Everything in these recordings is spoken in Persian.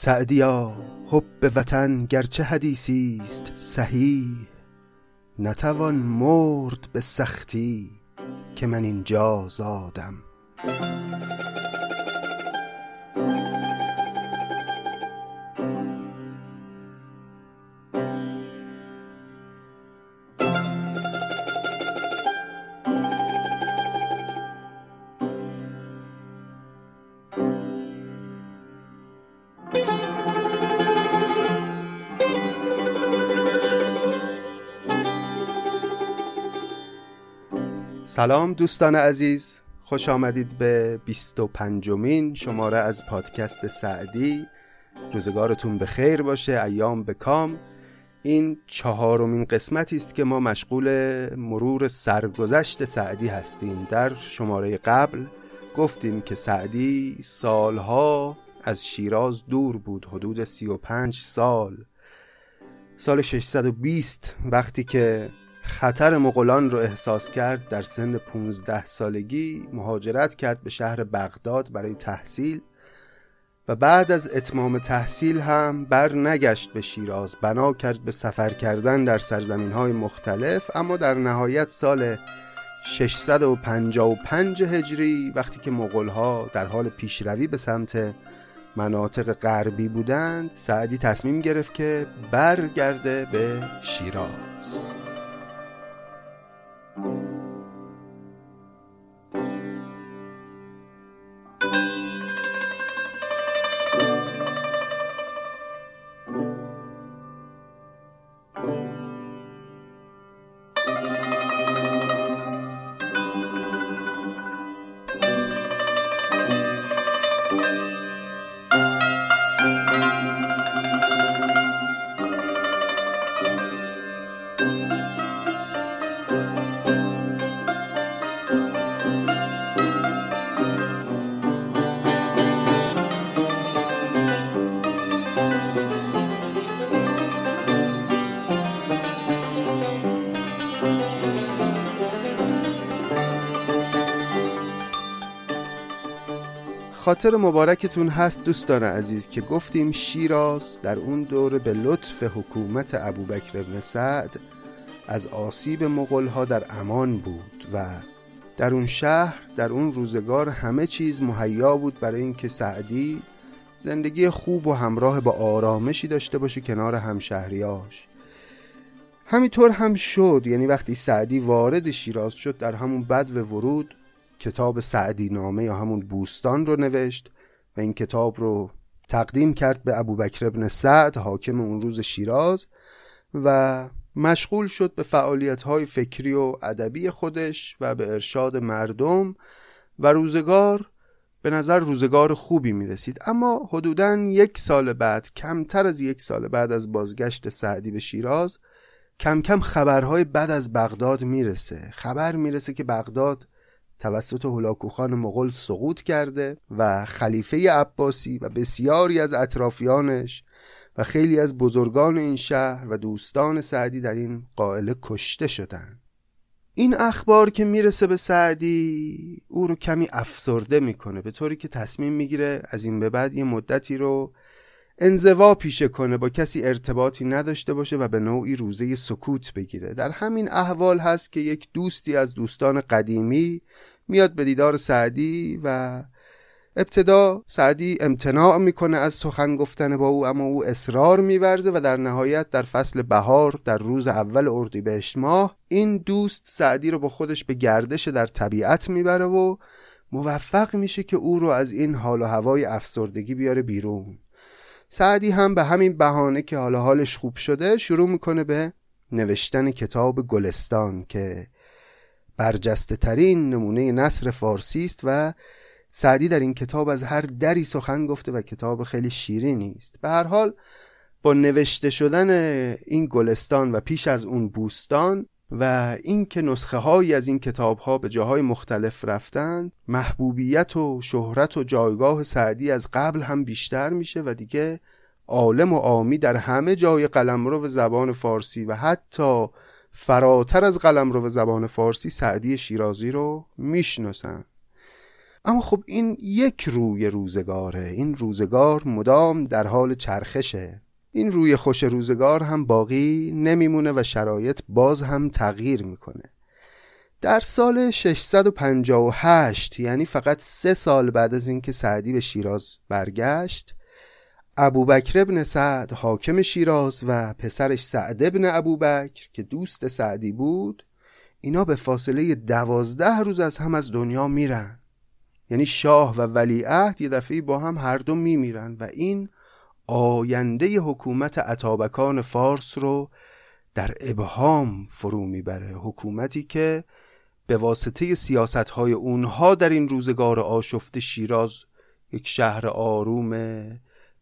سعدیا حب وطن گرچه حدیثی است صحیح نتوان مرد به سختی که من اینجا زادم. سلام دوستان عزیز خوش آمدید به 25 مین شماره از پادکست سعدی. روزگارتون به خیر باشه ایام به کام این چهارمین قسمتی است که ما مشغول مرور سرگذشت سعدی هستیم. در شماره قبل گفتیم که سعدی سالها از شیراز دور بود حدود 35 سال. سال 620 وقتی که خطر مغولان رو احساس کرد در سن 15 سالگی مهاجرت کرد به شهر بغداد برای تحصیل و بعد از اتمام تحصیل هم بر نگشت به شیراز. بنا کرد به سفر کردن در سرزمین های مختلف اما در نهایت سال 655 هجری وقتی که مغول ها در حال پیشروی به سمت مناطق غربی بودند سعدی تصمیم گرفت که برگرده به شیراز. Thank you. خاطر مبارکتون هست دوستان عزیز که گفتیم شیراز در اون دوره به لطف حکومت ابوبکر بن سعد از آسیب مغلها در امان بود و در اون شهر در اون روزگار همه چیز مهیا بود برای اینکه سعدی زندگی خوب و همراه با آرامشی داشته باشه کنار همشهریاش. همینطور هم شد یعنی وقتی سعدی وارد شیراز شد در همون بد و ورود کتاب سعدی نامه یا همون بوستان رو نوشت و این کتاب رو تقدیم کرد به ابوبکر ابن سعد حاکم اون روز شیراز و مشغول شد به فعالیت های فکری و ادبی خودش و به ارشاد مردم و روزگار به نظر روزگار خوبی می رسید اما حدودا یک سال بعد کمتر از یک سال بعد از بازگشت سعدی به شیراز کم کم خبرهای بد از بغداد می‌رسه. خبر می‌رسه که بغداد توسط هلاکوخان مغول سقوط کرده و خلیفه عباسی و بسیاری از اطرافیانش و خیلی از بزرگان این شهر و دوستان سعدی در این قائله کشته شدند. این اخبار که می‌رسه به سعدی او رو کمی افسرده می‌کنه به طوری که تصمیم می‌گیره از این به بعد یه مدتی رو انزوا پیشه کنه با کسی ارتباطی نداشته باشه و به نوعی روزه سکوت بگیره. در همین احوال هست که یک دوستی از دوستان قدیمی میاد به دیدار سعدی و ابتدا سعدی امتناع می‌کنه از سخن گفتن با او اما او اصرار میورزه و در نهایت در فصل بهار در روز اول اردیبهشت ماه این دوست سعدی رو با خودش به گردش در طبیعت می‌بره و موفق میشه که او رو از این حال و هوای افسردگی بیاره بیرون. سعدی هم به همین بهانه که حالا حالش خوب شده شروع می‌کنه به نوشتن کتاب گلستان که برجسته ترین نمونه نصر فارسی است و سعدی در این کتاب از هر دری سخن گفته و کتاب خیلی شیرینی است. به هر حال با نوشته شدن این گلستان و پیش از اون بوستان و اینکه نسخه هایی از این کتاب ها به جاهای مختلف رفتن محبوبیت و شهرت و جایگاه سعدی از قبل هم بیشتر میشه و دیگه عالم و آمی در همه جای قلمرو زبان فارسی و حتی فراتر از قلمرو زبان فارسی سعدی شیرازی رو می‌شناسن. اما خب این یک روی روزگاره. این روزگار مدام در حال چرخشه. این روی خوش روزگار هم باقی نمیمونه و شرایط باز هم تغییر می‌کنه. در سال 658 یعنی فقط سه سال بعد از اینکه سعدی به شیراز برگشت ابوبکر ابن سعد حاکم شیراز و پسرش سعد ابن ابوبکر که دوست سعدی بود اینا به فاصله دوازده روز از هم از دنیا میرن. یعنی شاه و ولیعهد یه دفعه با هم هر دو میمیرن و این آینده حکومت عطابکان فارس رو در ابهام فرو می‌بره. حکومتی که به واسطه سیاست های اونها در این روزگار آشفت شیراز یک شهر آروم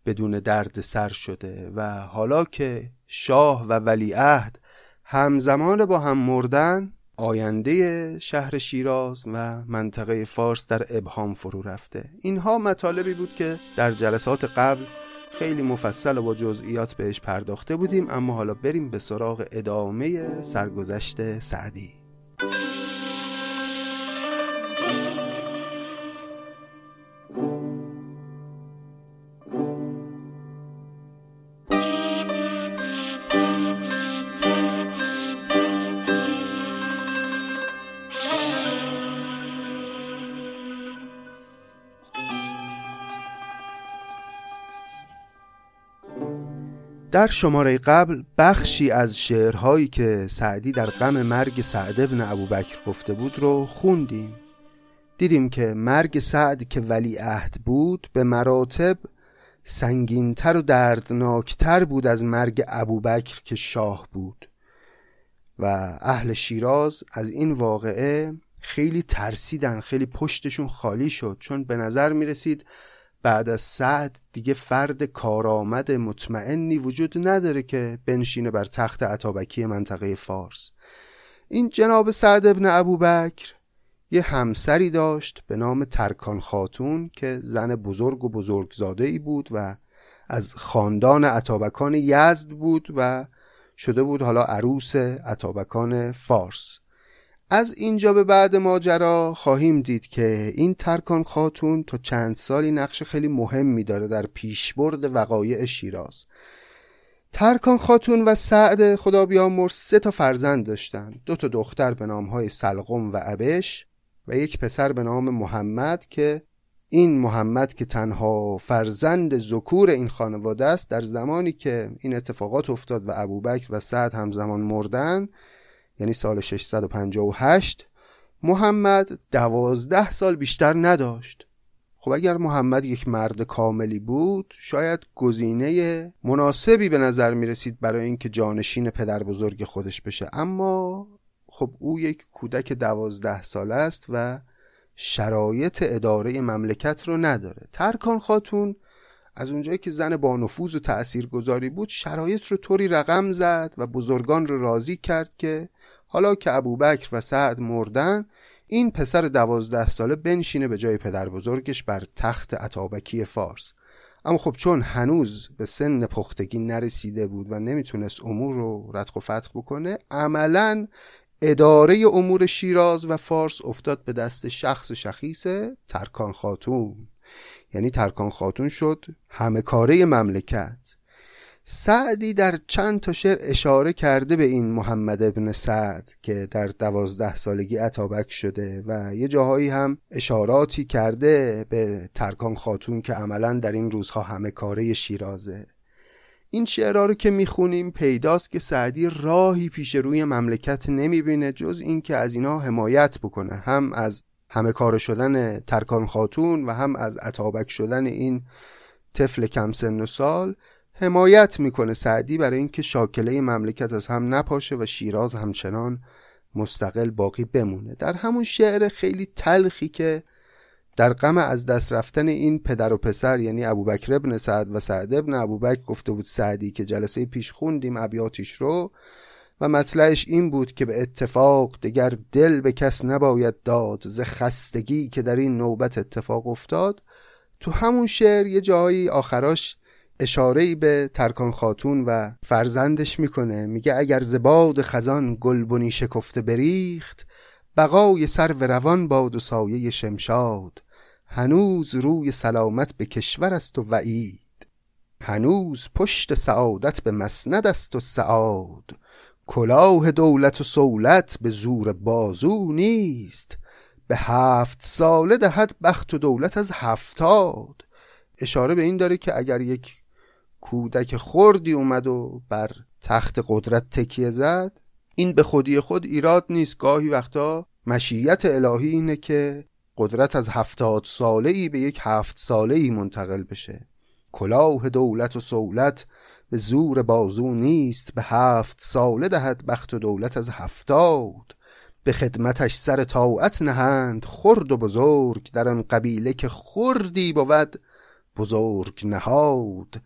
بدون درد سر شده و حالا که شاه و ولیعهد همزمان با هم مردن آینده شهر شیراز و منطقه فارس در ابهام فرو رفته. اینها مطالبی بود که در جلسات قبل خیلی مفصل و با جزئیات بهش پرداخته بودیم اما حالا بریم به سراغ ادامه سرگذشت سعدی. در شماره قبل بخشی از شعرهایی که سعدی در غم مرگ سعد ابن ابوبکر گفته بود رو خوندیم. دیدیم که مرگ سعد که ولی عهد بود به مراتب سنگینتر و دردناکتر بود از مرگ ابوبکر که شاه بود. و اهل شیراز از این واقعه خیلی ترسیدن خیلی پشتشون خالی شد. چون به نظر می رسید بعد از سعد دیگه فرد کارآمد مطمئنی وجود نداره که بنشینه بر تخت عطابکی منطقه فارس. این جناب سعد ابن ابوبکر یه همسری داشت به نام ترکان خاتون که زن بزرگ و بزرگزاده ای بود و از خاندان عطابکان یزد بود و شده بود حالا عروس عطابکان فارس. از اینجا به بعد ماجرا خواهیم دید که این ترکان خاتون تا چند سالی نقش خیلی مهمی داره در پیشبرد وقایع شیراز. ترکان خاتون و سعد خدا بیامرز سه تا فرزند داشتن. دو تا دختر به نامهای سلقم و عبش و یک پسر به نام محمد که این محمد که تنها فرزند زکور این خانواده است در زمانی که این اتفاقات افتاد و ابوبکر و سعد همزمان مردن یعنی سال 658 محمد دوازده سال بیشتر نداشت. خب اگر محمد یک مرد کاملی بود شاید گزینه مناسبی به نظر می رسید برای اینکه جانشین پدر بزرگ خودش بشه. اما خب او یک کودک دوازده ساله است و شرایط اداره مملکت رو نداره. ترکان خاتون از اونجایی که زن با نفوذ و تأثیر گذاری بود شرایط رو طوری رقم زد و بزرگان رو راضی کرد که حالا که ابوبکر و سعد مردن این پسر دوازده ساله بنشینه به جای پدر بزرگش بر تخت عطابکی فارس. اما خب چون هنوز به سن پختگی نرسیده بود و نمی‌تونست امور رو ردخ و فتح بکنه عملا اداره امور شیراز و فارس افتاد به دست شخص شخیص ترکان خاتون. یعنی ترکان خاتون شد همه کاره مملکت. سعدی در چند تا شعر اشاره کرده به این محمد ابن سعد که در دوازده سالگی عطابک شده و یه جاهایی هم اشاراتی کرده به ترکان خاتون که عملا در این روزها همه کاره شیرازه. این شعرها رو که می‌خونیم پیداست که سعدی راهی پیش روی مملکت نمی‌بینه جز اینکه از اینا حمایت بکنه. هم از همه کار شدن ترکان خاتون و هم از عطابک شدن این طفل کم سن و سال حمایت می‌کنه سعدی برای اینکه شاکله مملکت از هم نپاشه و شیراز همچنان مستقل باقی بمونه. در همون شعر خیلی تلخی که در غم از دست رفتن این پدر و پسر یعنی ابوبکر ابن سعد و سعد ابن ابوبکر گفته بود سعدی که جلسه پیش خوندیم ابیاتش رو و مطلعش این بود که به اتفاق دگر دل به کس نباید داد ز خستگی که در این نوبت اتفاق افتاد. تو همون شعر یه جایی آخراش اشاره به ترکان خاتون و فرزندش می‌کنه. میگه اگر زباد خزان گلبنی شکفته بریخت بقای سر و روان باد و سایه شمشاد. هنوز روی سلامت به کشور است و وعید. هنوز پشت سعادت به مسند است و سعاد. کلاه دولت و سولت به زور بازو نیست. به هفت ساله دهد بخت و دولت از هفتاد. اشاره به این داره که اگر یک کودک خردی اومد و بر تخت قدرت تکیه زد. این به خودی خود ایراد نیست. گاهی وقتا مشیت الهی اینه که قدرت از هفتاد ساله ای به یک هفت ساله ای منتقل بشه. کلاه دولت و سولت به زور بازو نیست. به هفت ساله دهد بخت و دولت از هفتاد. به خدمتش سر طاعت نهند. خرد و بزرگ در آن قبیله که خردی بود بزرگ نهاد.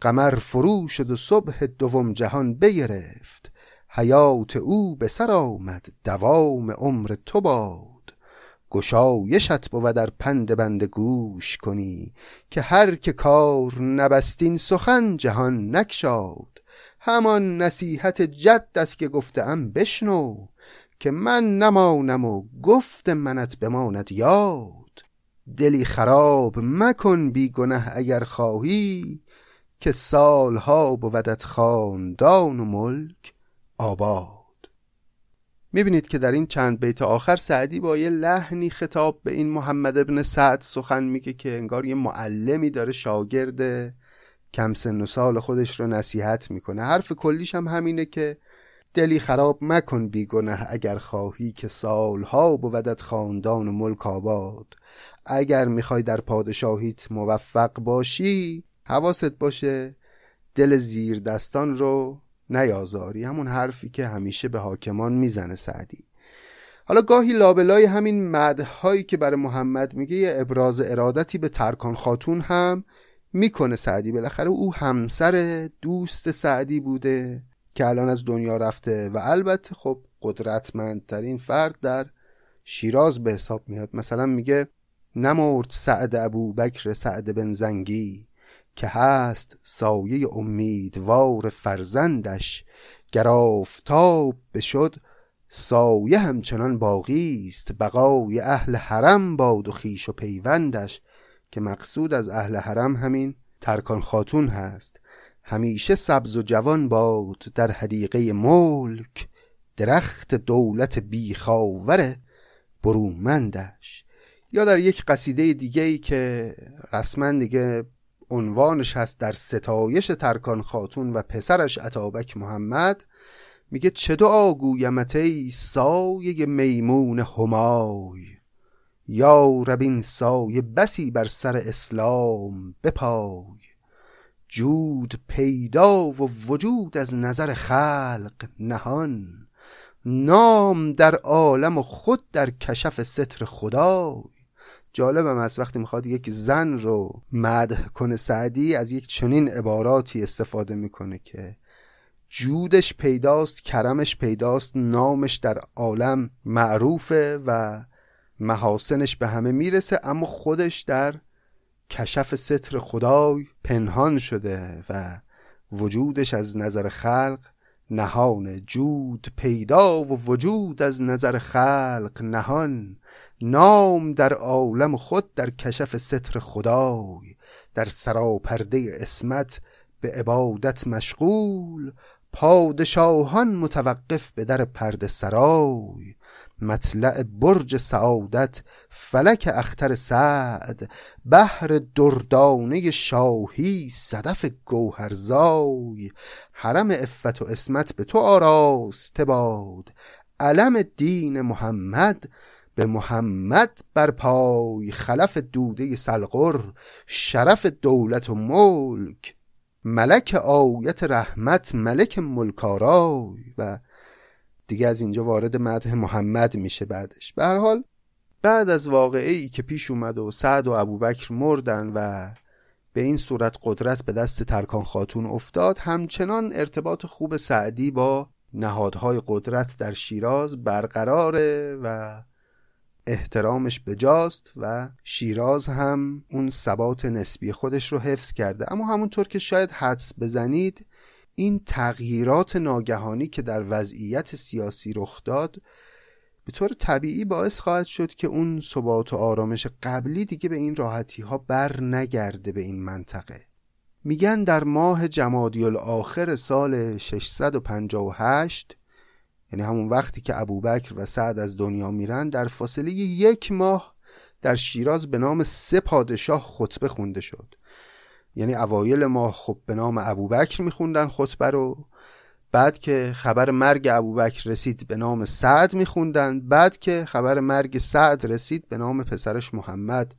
قمر فرو شد و صبح دوم جهان بگرفت. حیات او به سر آمد دوام عمر تو باد. گشایشت بود در پند بند گوش کنی که هر که کار نبستین سخن جهان نکشاد همان نصیحت جدت که گفتم بشنو که من نمانم و گفت منت بماند یاد. دلی خراب مکن بی گنه اگر خواهی که سالها بودت خاندان و ملک آباد. می‌بینید که در این چند بیت آخر سعدی با یه لحنی خطاب به این محمد ابن سعد سخن میگه که انگار یه معلمی داره شاگرد کم سن و سال خودش رو نصیحت می‌کنه. حرف کلیش هم همینه که دلی خراب مکن بیگنه اگر خواهی که سالها بودت خاندان و ملک آباد. اگر می‌خوای در پادشاهیت موفق باشی حواست باشه دل زیر دستان رو نیازاری. همون حرفی که همیشه به حاکمان می‌زنه سعدی. حالا گاهی لابلای همین مدهایی که برای محمد میگه یه ابراز ارادتی به ترکان خاتون هم می‌کنه سعدی. بالاخره او همسر دوست سعدی بوده که الان از دنیا رفته و البته خب قدرتمندترین فرد در شیراز به حساب میاد. مثلا میگه نمرد سعد ابو بکر سعد بن زنگی. که هست سایه امیدوار فرزندش گر آفتاب بشد سایه همچنان باقی است. بقای اهل حرم باد و خیش و پیوندش که مقصود از اهل حرم همین ترکان خاتون هست. همیشه سبز و جوان باد در حدیقه ملک درخت دولت بیخاور برومندش. یا در یک قصیده دیگه ای که رسما دیگه عنوانش هست در ستایش ترکان خاتون و پسرش عطابک محمد میگه چه دعا گویمت ای سایه میمون همای؟ یا ربین سایه بسی بر سر اسلام بپای. جود پیدا و وجود از نظر خلق نهان. نام در عالم و خود در کشف ستر خدای. جالبم است وقتی می‌خواد یک زن رو مدح کنه سعدی از یک چنین عباراتی استفاده می‌کنه که جودش پیداست کرمش پیداست نامش در عالم معروفه و محاسنش به همه می‌رسه اما خودش در کشف ستر خدای پنهان شده و وجودش از نظر خلق نهان. جود پیدا و وجود از نظر خلق نهان. نام در عالم خود در کشف ستر خدای در سراپرده اسمت به عبادت مشغول پادشاهان متوقف به در پرده سرای. مطلع برج سعادت فلک اختر سعد بحر دردانه شاهی صدف گوهرزای. حرم افت و اسمت به تو آراسته باد علم دین محمد به محمد بر پای خلف دوده سلقر شرف دولت و ملک ملک آیت رحمت ملک ملکارای و دیگه از اینجا وارد مدح محمد میشه بعدش. به هر حال بعد از واقعی که پیش اومد و سعد و ابوبکر مردن و به این صورت قدرت به دست ترکان خاتون افتاد همچنان ارتباط خوب سعدی با نهادهای قدرت در شیراز برقراره و احترامش بجاست و شیراز هم اون ثبات نسبی خودش رو حفظ کرده. اما همونطور که شاید حدس بزنید این تغییرات ناگهانی که در وضعیت سیاسی رخ داد به طور طبیعی باعث خواهد شد که اون ثبات و آرامش قبلی دیگه به این راحتی ها بر نگرده به این منطقه. میگن در ماه جمادی الاخر سال 658 یعنی همون وقتی که ابوبکر و سعد از دنیا میرن در فاصله یک ماه در شیراز به نام سه پادشاه خطبه خونده شد. یعنی اوایل ماه خب به نام ابوبکر میخوندن خطبه رو. بعد که خبر مرگ ابوبکر رسید به نام سعد میخوندن. بعد که خبر مرگ سعد رسید به نام پسرش محمد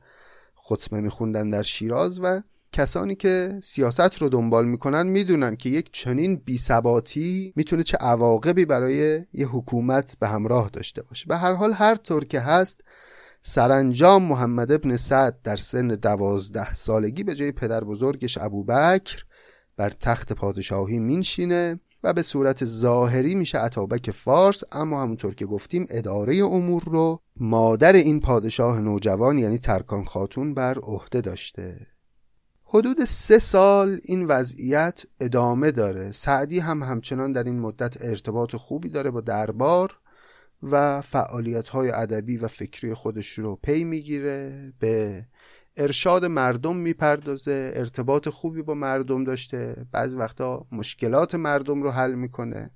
خطبه میخوندن در شیراز و کسانی که سیاست رو دنبال می‌کنن می‌دونن که یک چنین بیثباتی می‌تونه چه عواقبی برای یه حکومت به همراه داشته باشه. به هر حال هر طور که هست سرانجام محمد ابن سعد در سن دوازده سالگی به جای پدر بزرگش ابوبکر بر تخت پادشاهی مینشینه و به صورت ظاهری میشه عطابک فارس اما همونطور که گفتیم اداره امور رو مادر این پادشاه نوجوان یعنی ترکان خاتون بر عهده داشته. حدود سه سال این وضعیت ادامه داره. سعدی هم همچنان در این مدت ارتباط خوبی داره با دربار و فعالیت های ادبی و فکری خودش رو پی می‌گیره. به ارشاد مردم می‌پردازه. ارتباط خوبی با مردم داشته. بعضی وقتا مشکلات مردم رو حل می‌کنه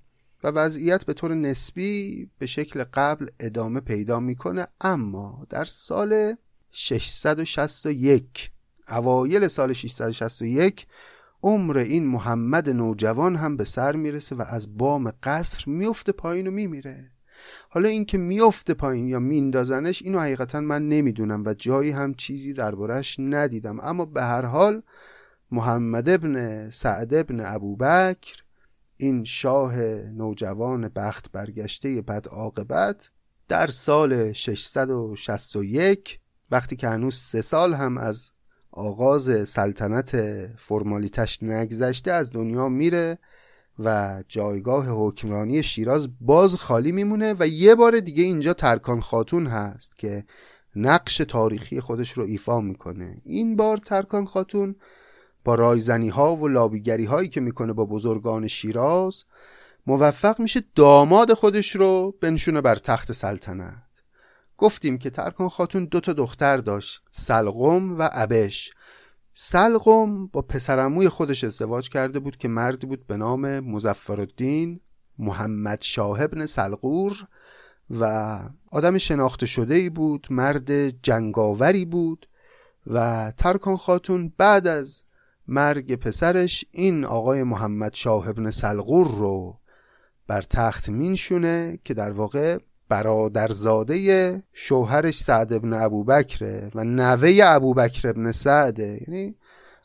و وضعیت به طور نسبی به شکل قبل ادامه پیدا می‌کنه. اما در سال 661 اوایل سال 661 عمر این محمد نوجوان هم به سر می‌رسه و از بام قصر میفته پایین و میمیره. حالا اینکه میفته پایین یا میندازنش اینو حقیقتا من نمی‌دونم و جایی هم چیزی دربارش ندیدم. اما به هر حال محمد ابن سعد ابن ابوبکر این شاه نوجوان بخت برگشته بد عاقبت در سال 661 وقتی که هنوز سه سال هم از آغاز سلطنت فرمالیتش نگذشته از دنیا میره و جایگاه حکمرانی شیراز باز خالی میمونه و یه بار دیگه اینجا ترکان خاتون هست که نقش تاریخی خودش رو ایفا می‌کنه. این بار ترکان خاتون با رایزنی ها و لابیگری هایی که می‌کنه با بزرگان شیراز موفق میشه داماد خودش رو بنشونه بر تخت سلطنت. گفتیم که ترکان خاتون دو تا دختر داشت سلقم و ابش سلقم با پسرموی خودش ازدواج کرده بود که مردی بود به نام مزفرالدین محمد شاه ابن سلقور و آدم شناخته شده ای بود مرد جنگاوری بود و ترکان خاتون بعد از مرگ پسرش این آقای محمد شاه ابن سلقور رو بر تخت مینشونه که در واقع برادرزاده شوهرش سعد ابن ابوبکره و نوه ابوبکر ابن سعده یعنی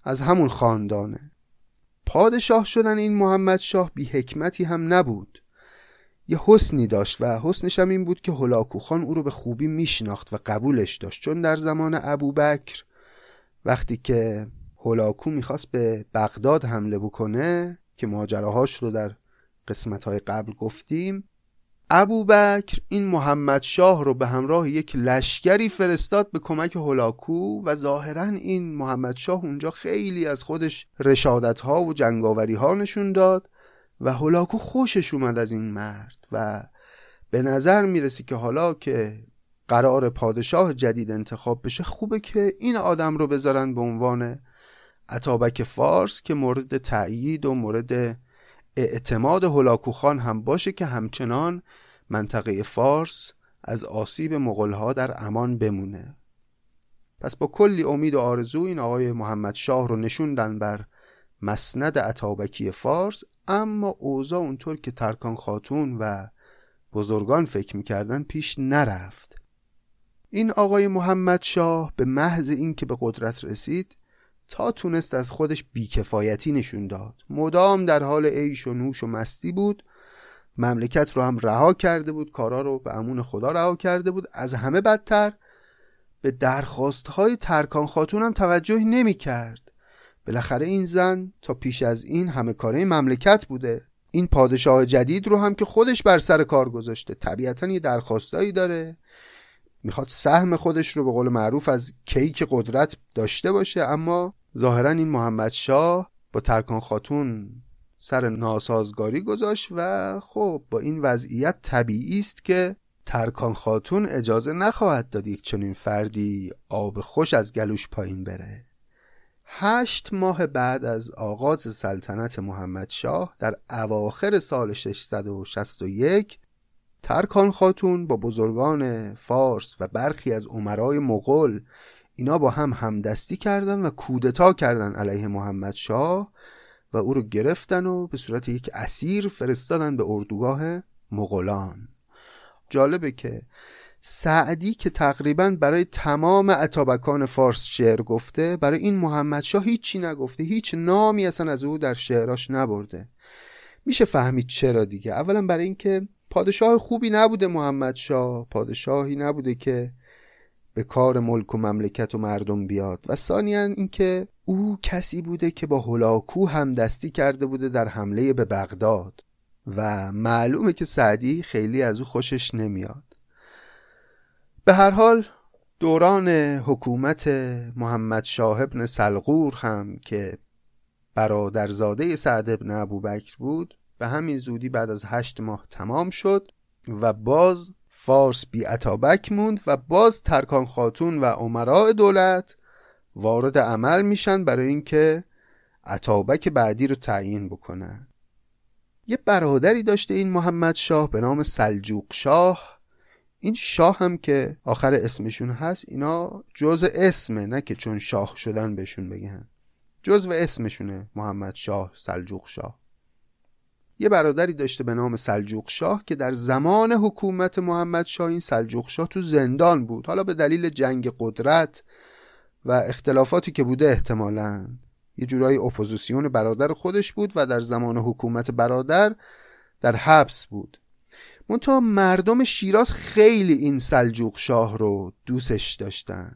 از همون خاندانه. پادشاه شدن این محمد شاه بی حکمتی هم نبود. یه حسنی داشت و حسنش هم این بود که هلاکو خان او رو به خوبی میشناخت و قبولش داشت. چون در زمان ابوبکر وقتی که هلاکو می‌خواست به بغداد حمله بکنه که ماجراهاش رو در قسمت های قبل گفتیم ابوبکر این محمد شاه رو به همراه یک لشکری فرستاد به کمک هولاکو و ظاهرا این محمد شاه اونجا خیلی از خودش رشادت ها و جنگاوری ها نشون داد و هولاکو خوشش اومد از این مرد و به نظر می‌رسی که حالا که قرار پادشاه جدید انتخاب بشه خوبه که این آدم رو بذارن به عنوان عطابک فارس که مورد تأیید و مورد اعتماد هلاکوخان هم باشه که همچنان منطقه فارس از آسیب مغلها در امان بمونه. پس با کلی امید و آرزو این آقای محمد شاه رو نشوندن بر مسند عطابکی فارس اما اوضاع اونطور که ترکان خاتون و بزرگان فکر می‌کردن پیش نرفت. این آقای محمد شاه به محض اینکه به قدرت رسید تا تونست از خودش بیکفایتی نشون داد. مدام در حال عیش و نوش و مستی بود. مملکت رو هم رها کرده بود کارا رو به امون خدا رها کرده بود. از همه بدتر. به درخواست های ترکان خاتون هم توجه نمی کرد. بالاخره این زن تا پیش از این همه کاره مملکت بوده. این پادشاه جدید رو هم که خودش بر سر کار گذاشته. طبیعتا یه درخواستایی داره. می‌خواد سهم خودش رو به قول معروف از کیک قدرت داشته باشه اما ظاهرا این محمد شاه با ترکان خاتون سر ناسازگاری گذاشت و خب با این وضعیت طبیعی است که ترکان خاتون اجازه نخواهد داد یک چنین فردی آب خوش از گلوش پایین بره. هشت ماه بعد از آغاز سلطنت محمد شاه در اواخر سال 661 ترکان خاتون با بزرگان فارس و برخی از عمرای مغول. اینا با هم همدستی کردن و کودتا کردن علیه محمد شاه و او رو گرفتن و به صورت یک اسیر فرستادن به اردوگاه مغولان. جالبه که سعدی که تقریبا برای تمام اتابکان فارس شعر گفته برای این محمد شاه هیچی نگفته هیچ نامی اصلا از او در شعراش نبرده. میشه فهمید چرا دیگه؟ اولا برای اینکه پادشاه خوبی نبوده محمد شاه. پادشاهی نبوده که به کار ملک و مملکت و مردم بیاد. و ثانیا اینکه او کسی بوده که با هلاکو هم دستی کرده بوده در حمله به بغداد. و معلومه که سعدی خیلی از او خوشش نمیاد. به هر حال دوران حکومت محمد شاه ابن سلغور هم که برادرزاده سعد ابن ابوبکر بود به همین زودی بعد از هشت ماه تمام شد و باز فارس بی اتابک موند و باز ترکان خاتون و عمراء دولت وارد عمل میشن برای اینکه اتابک بعدی رو تعیین بکنن. یه برادری داشته این محمد شاه به نام سلجوق شاه. این شاه هم که آخر اسمشون هست اینا جز اسمه نه که چون شاه شدن بهشون بگن. جزو اسمشونه محمد شاه سلجوق شاه. یه برادری داشته به نام سلجوق شاه که در زمان حکومت محمد شاه این سلجوق شاه تو زندان بود. حالا به دلیل جنگ قدرت و اختلافاتی که بوده احتمالا یه جورایی اپوزیسیون برادر خودش بود و در زمان حکومت برادر در حبس بود. منتها مردم شیراز خیلی این سلجوق شاه رو دوستش داشتن.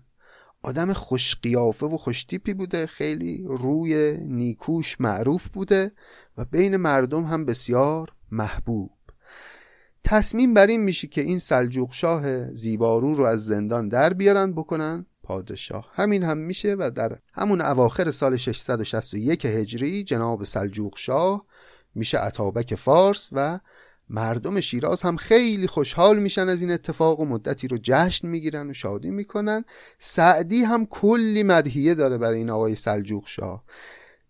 آدم خوش قیافه و خوشتیپی بوده خیلی روی نیکوش معروف بوده. و بین مردم هم بسیار محبوب. تصمیم بر این میشه که این سلجوق شاه زیبارو رو از زندان در بیارن بکنن. پادشاه همین هم میشه و در همون اواخر سال 661 هجری جناب سلجوق شاه میشه عطابک فارس و مردم شیراز هم خیلی خوشحال میشن از این اتفاق و مدتی رو جشن می‌گیرن و شادی می‌کنن. سعدی هم کلی مدهیه داره برای این آقای سلجوق شاه.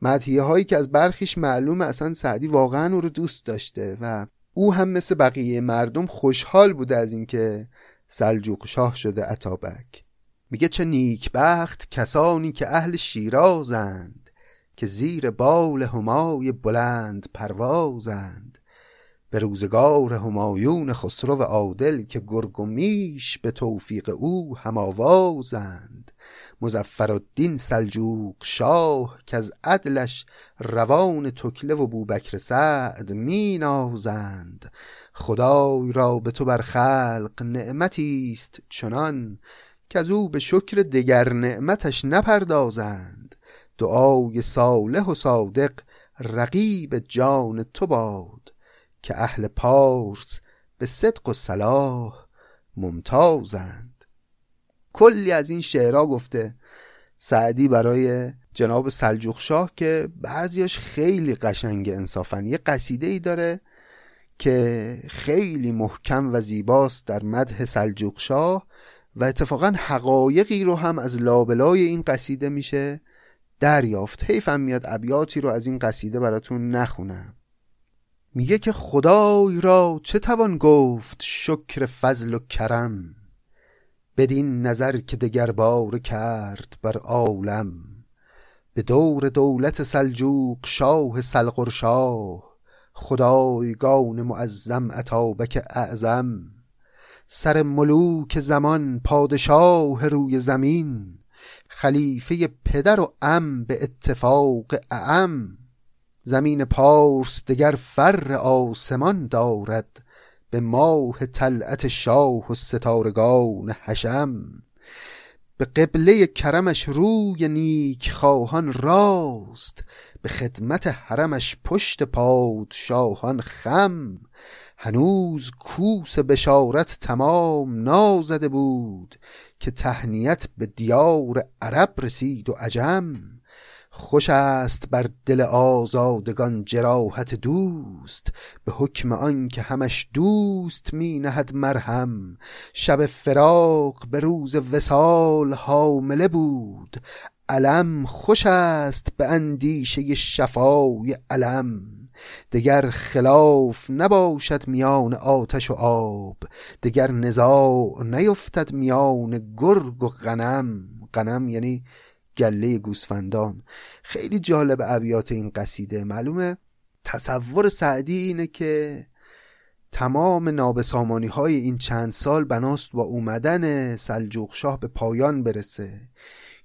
مدهیه هایی که از برخیش معلومه اصلا سعدی واقعا او رو دوست داشته و او هم مثل بقیه مردم خوشحال بوده از اینکه سلجوق شاه شده عطابک میگه چه نیکبخت کسانی که اهل شیرازند که زیر بال همای بلند پروازند. به روزگار همایون خسرو عادل که گرگ و میش به توفیق او هماوازند مزفر الدین سلجوق شاه که از عدلش روان تکله و بوبکر سعد می نازند خدای را به تو بر خلق نعمتی است چنان که از او به شکر دگر نعمتش نپردازند. دعای صالح و صادق رقیب جان تو باد که اهل پارس به صدق و صلاح ممتازند. کلی از این شعرها گفته. سعدی برای جناب سلجوق شاه که بعضیاش خیلی قشنگ انصافن یه قصیده ای داره که خیلی محکم و زیباست در مدح سلجوق شاه و اتفاقا حقایقی رو هم از لابلای این قصیده میشه دریافت. حیفم میاد ابیاتی رو از این قصیده براتون نخونم. میگه که خدای را چه توان گفت شکر فضل و کرم؟ بدین نظر که دگر بار کرد بر عالم. به دور دولت سلجوق شاه سلغرشاه خدایگان معظم عطابک اعظم. سر ملوک زمان پادشاه روی زمین خلیفه پدر و ام به اتفاق اعم. زمین پارس دگر فر آسمان دارد به ماه طلعت شاه و ستارگان حشم. به قبله کرمش روی نیک خواهان راست به خدمت حرمش پشت پادشاهان خم. هنوز کوس بشارت تمام نازده بود که تهنیت به دیار عرب رسید و عجم. خوش است بر دل آزادگان جراحت دوست به حکم آن که همش دوست می نهد مرهم. شب فراق به روز وسال حامله بود. علم خوش است به اندیشه شفای علم. دگر خلاف نباشد میان آتش و آب. دگر نزاع نیفتد میان گرگ و غنم. غنم یعنی گله گوسفندان. خیلی جالب ابیات این قصیده. معلومه تصور سعدی اینه که تمام نابسامانی های این چند سال بناست با اومدن سلجوق شاه به پایان برسه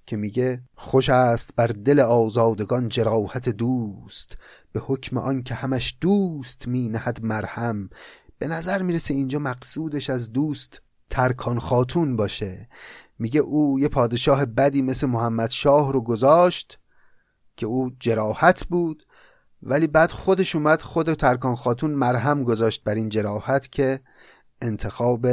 که میگه خوش است بر دل آزادگان جراحت دوست به حکم آن که همش دوست می نهد مرهم. به نظر می‌رسه اینجا مقصودش از دوست ترکان خاتون باشه. میگه او یه پادشاه بدی مثل محمد شاه رو گذاشت که او جراحت بود ولی بعد خودش اومد خود ترکان خاتون مرهم گذاشت بر این جراحت که انتخاب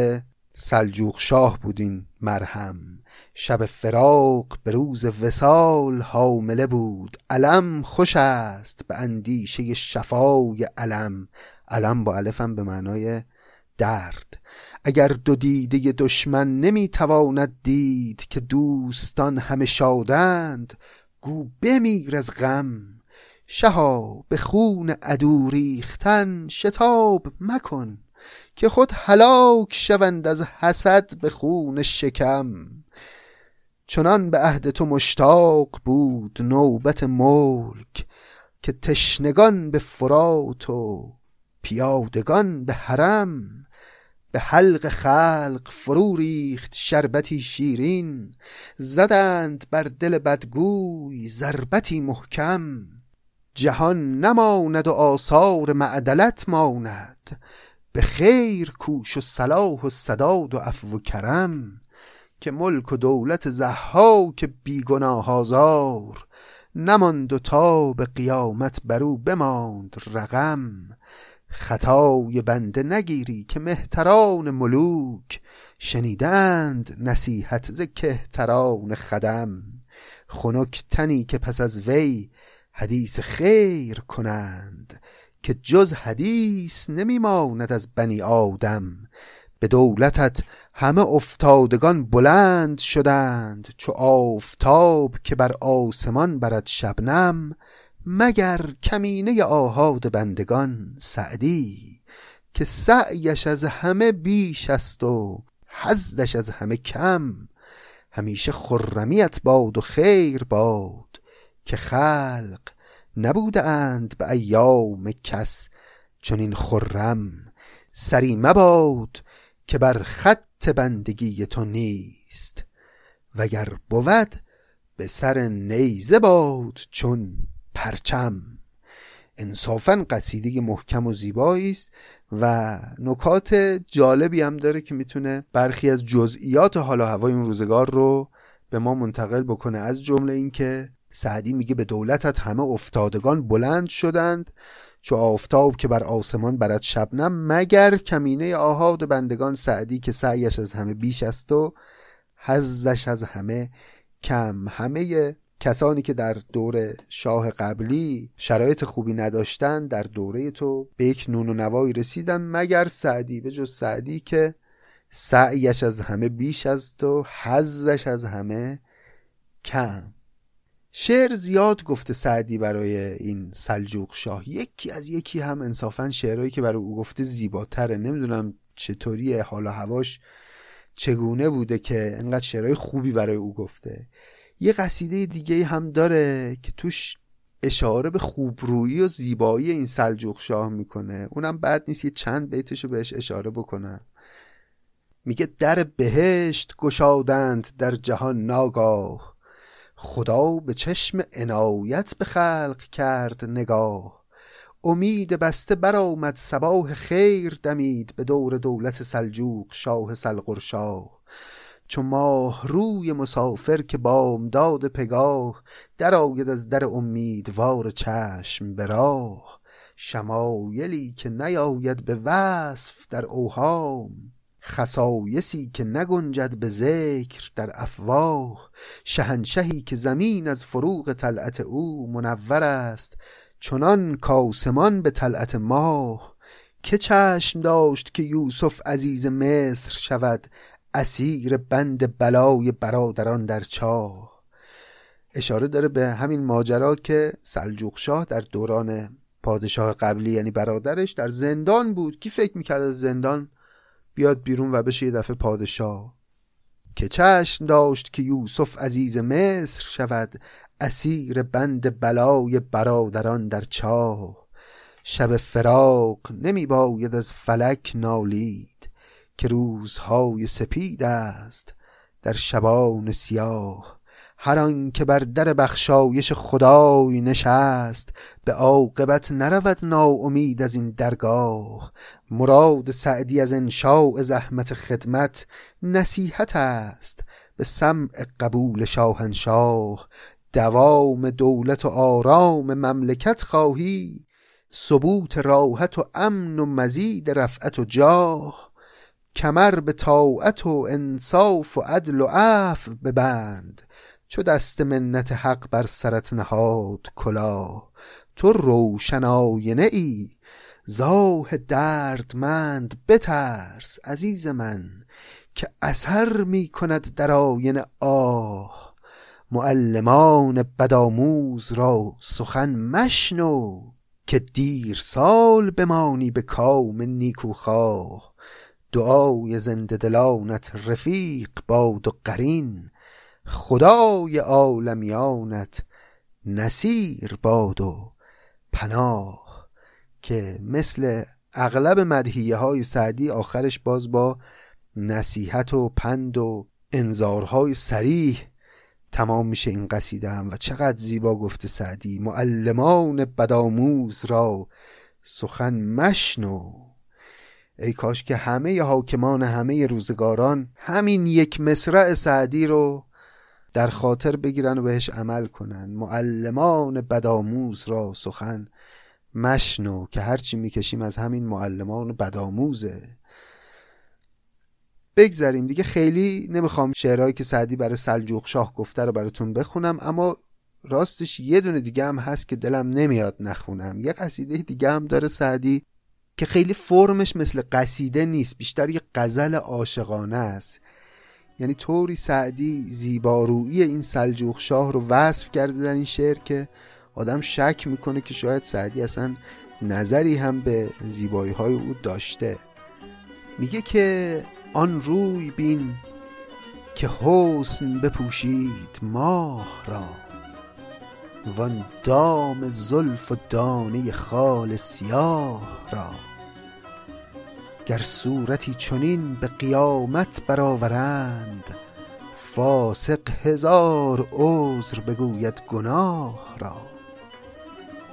سلجوق شاه بود این مرهم. شب فراق به روز وسال حامله بود. علم خوش است به اندیشه شفای علم. علم با الفم به معنای درد. اگر دو دیده دشمن نمی‌تواند دید که دوستان همه شادند گو بمیر از غم. شها به خون عدو ریختن شتاب مکن که خود هلاک شوند از حسد به خون شکم. چنان به عهد تو مشتاق بود نوبت ملک که تشنگان به فرات و پیادگان به حرم. به حلق خلق فرو ریخت شربتی شیرین زدند بر دل بدگوی ضربتی محکم. جهان نماند و آثار معدلت ماند به خیر کوش و صلاح و صداد و عفو و کرم که ملک و دولت زحاک بیگناه آزار نماند و تا به قیامت برو بماند رقم. خطای بنده نگیری که مهتران ملوک شنیدند نصیحت ز کهتران خدم. خنک تنی که پس از وی حدیث خیر کنند که جز حدیث نمیماند از بنی آدم. به دولتت همه افتادگان بلند شدند چو آفتاب که بر آسمان برد شبنم. مگر کمینه آهاد بندگان سعدی که سعیش از همه بیش است و حزدش از همه کم. همیشه خرمیت باد و خیر باد که خلق نبوده اند به ایام کس. چون این خرم سری مباد که بر خط بندگی تو نیست. وگر بود به سر نیزه باد چون پرچم. انصافا قصیده محکم و زیبایی است و نکات جالبی هم داره که می‌تونه برخی از جزئیات حال و هوای اون روزگار رو به ما منتقل بکنه. از جمله اینکه سعدی میگه به دولتت همه افتادگان بلند شدند چو آفتاب که بر آسمان برد شبنم مگر کمینه آهاد بندگان سعدی که سعیش از همه بیش است و حزش از همه کم. همه کسانی که در دور شاه قبلی شرایط خوبی نداشتن در دوره تو به یک نون و نوایی رسیدن مگر سعدی؟ به جز سعدی که سعیش از همه بیش است و حزش از همه کم. شعر زیاد گفته سعدی برای این سلجوق شاه. یکی از یکی هم انصافا شعرهایی که برای او گفته زیباتره. نمی‌دونم چطوری حال و هواش چگونه بوده که انقدر شعرهای خوبی برای او گفته. یه قصیده دیگه هم داره که توش اشاره به خوبرویی و زیبایی این سلجوق شاه می‌کنه. اونم بعد نیست یه چند بیتشو بهش اشاره بکنم. میگه در بهشت گشادند در جهان ناگاه. خدا به چشم عنایت به خلق کرد نگاه. امید بسته برآمد صباح خیر دمید به دور دولت سلجوق شاه سلقرشاه چو ماه روی مسافر که بامداد پگاه درآید از در امیدوار چشم به راه شمایلی که نیاید به وصف در اوهام خصایسی که نگنجد به ذکر در افواه شهنشهی که زمین از فروغ طلعت او منور است چنان کاسمان به طلعت ماه که چشم داشت که یوسف عزیز مصر شود اسیر بند بلای برادران در چاه. اشاره داره به همین ماجرا که سلجوق شاه در دوران پادشاه قبلی یعنی برادرش در زندان بود. کی فکر می‌کرد از زندان بیاد بیرون و بشه یه دفعه پادشاه؟ که چشم داشت که یوسف عزیز مصر شود اسیر بند بلای برادران در چاه. شب فراق نمی باید از فلک نالید. که روزهای سپید است در شبان سیاه. هر که بر در بخشایش خدای نشست به عاقبت نرود ناامید از این درگاه. مراد سعدی از انشاء زحمت خدمت نصیحت است به سمع قبول شاهنشاه. دوام دولت و آرام مملکت خواهی ثبوت راحت و امن و مزید رفعت و جاه. کمر به طاعت و انصاف و عدل و عفو ببند. چو دست منت حق بر سرت نهاد کلاه تو روشن آینه ای. زاه دردمند بترس عزیز من که اثر می کند در آینه آه. معلمان بدآموز را سخن مشنو که دیر سال بمانی به کام نیکوخواه. دعای زنده دلانت رفیق باد و قرین خدای عالمیانت نصیر باد و پناه. که مثل اغلب مدهیه های سعدی آخرش باز با نصیحت و پند و انذارهای سریح تمام میشه این قصیده هم. و چقدر زیبا گفته سعدی معلمان بداموز را سخن مشنو. ای کاش که همه حاکمان همه روزگاران همین یک مصرع سعدی رو در خاطر بگیرن و بهش عمل کنن. معلمان بداموز را سخن مشنو که هرچی می‌کشیم از همین معلمان بداموزه بگذریم دیگه خیلی نمی‌خوام شعرهایی که سعدی برای سلجوق شاه گفته رو براتون بخونم اما راستش یه دونه دیگه هم هست که دلم نمیاد نخونم. یه قصیده دیگه هم داره سعدی که خیلی فرمش مثل قصیده نیست بیشتر یه غزل عاشقانه است. یعنی طوری سعدی زیبارویی این سلجوق شاه رو وصف کرده در این شعر که آدم شک می‌کنه که شاید سعدی اصلا نظری هم به زیبایی های او داشته. میگه که آن روی بین که حسن بپوشید ماه را. وان دام زلف و دانه خال سیاه را. گر صورتی چنین به قیامت برآورند فاسق هزار عذر بگوید گناه را.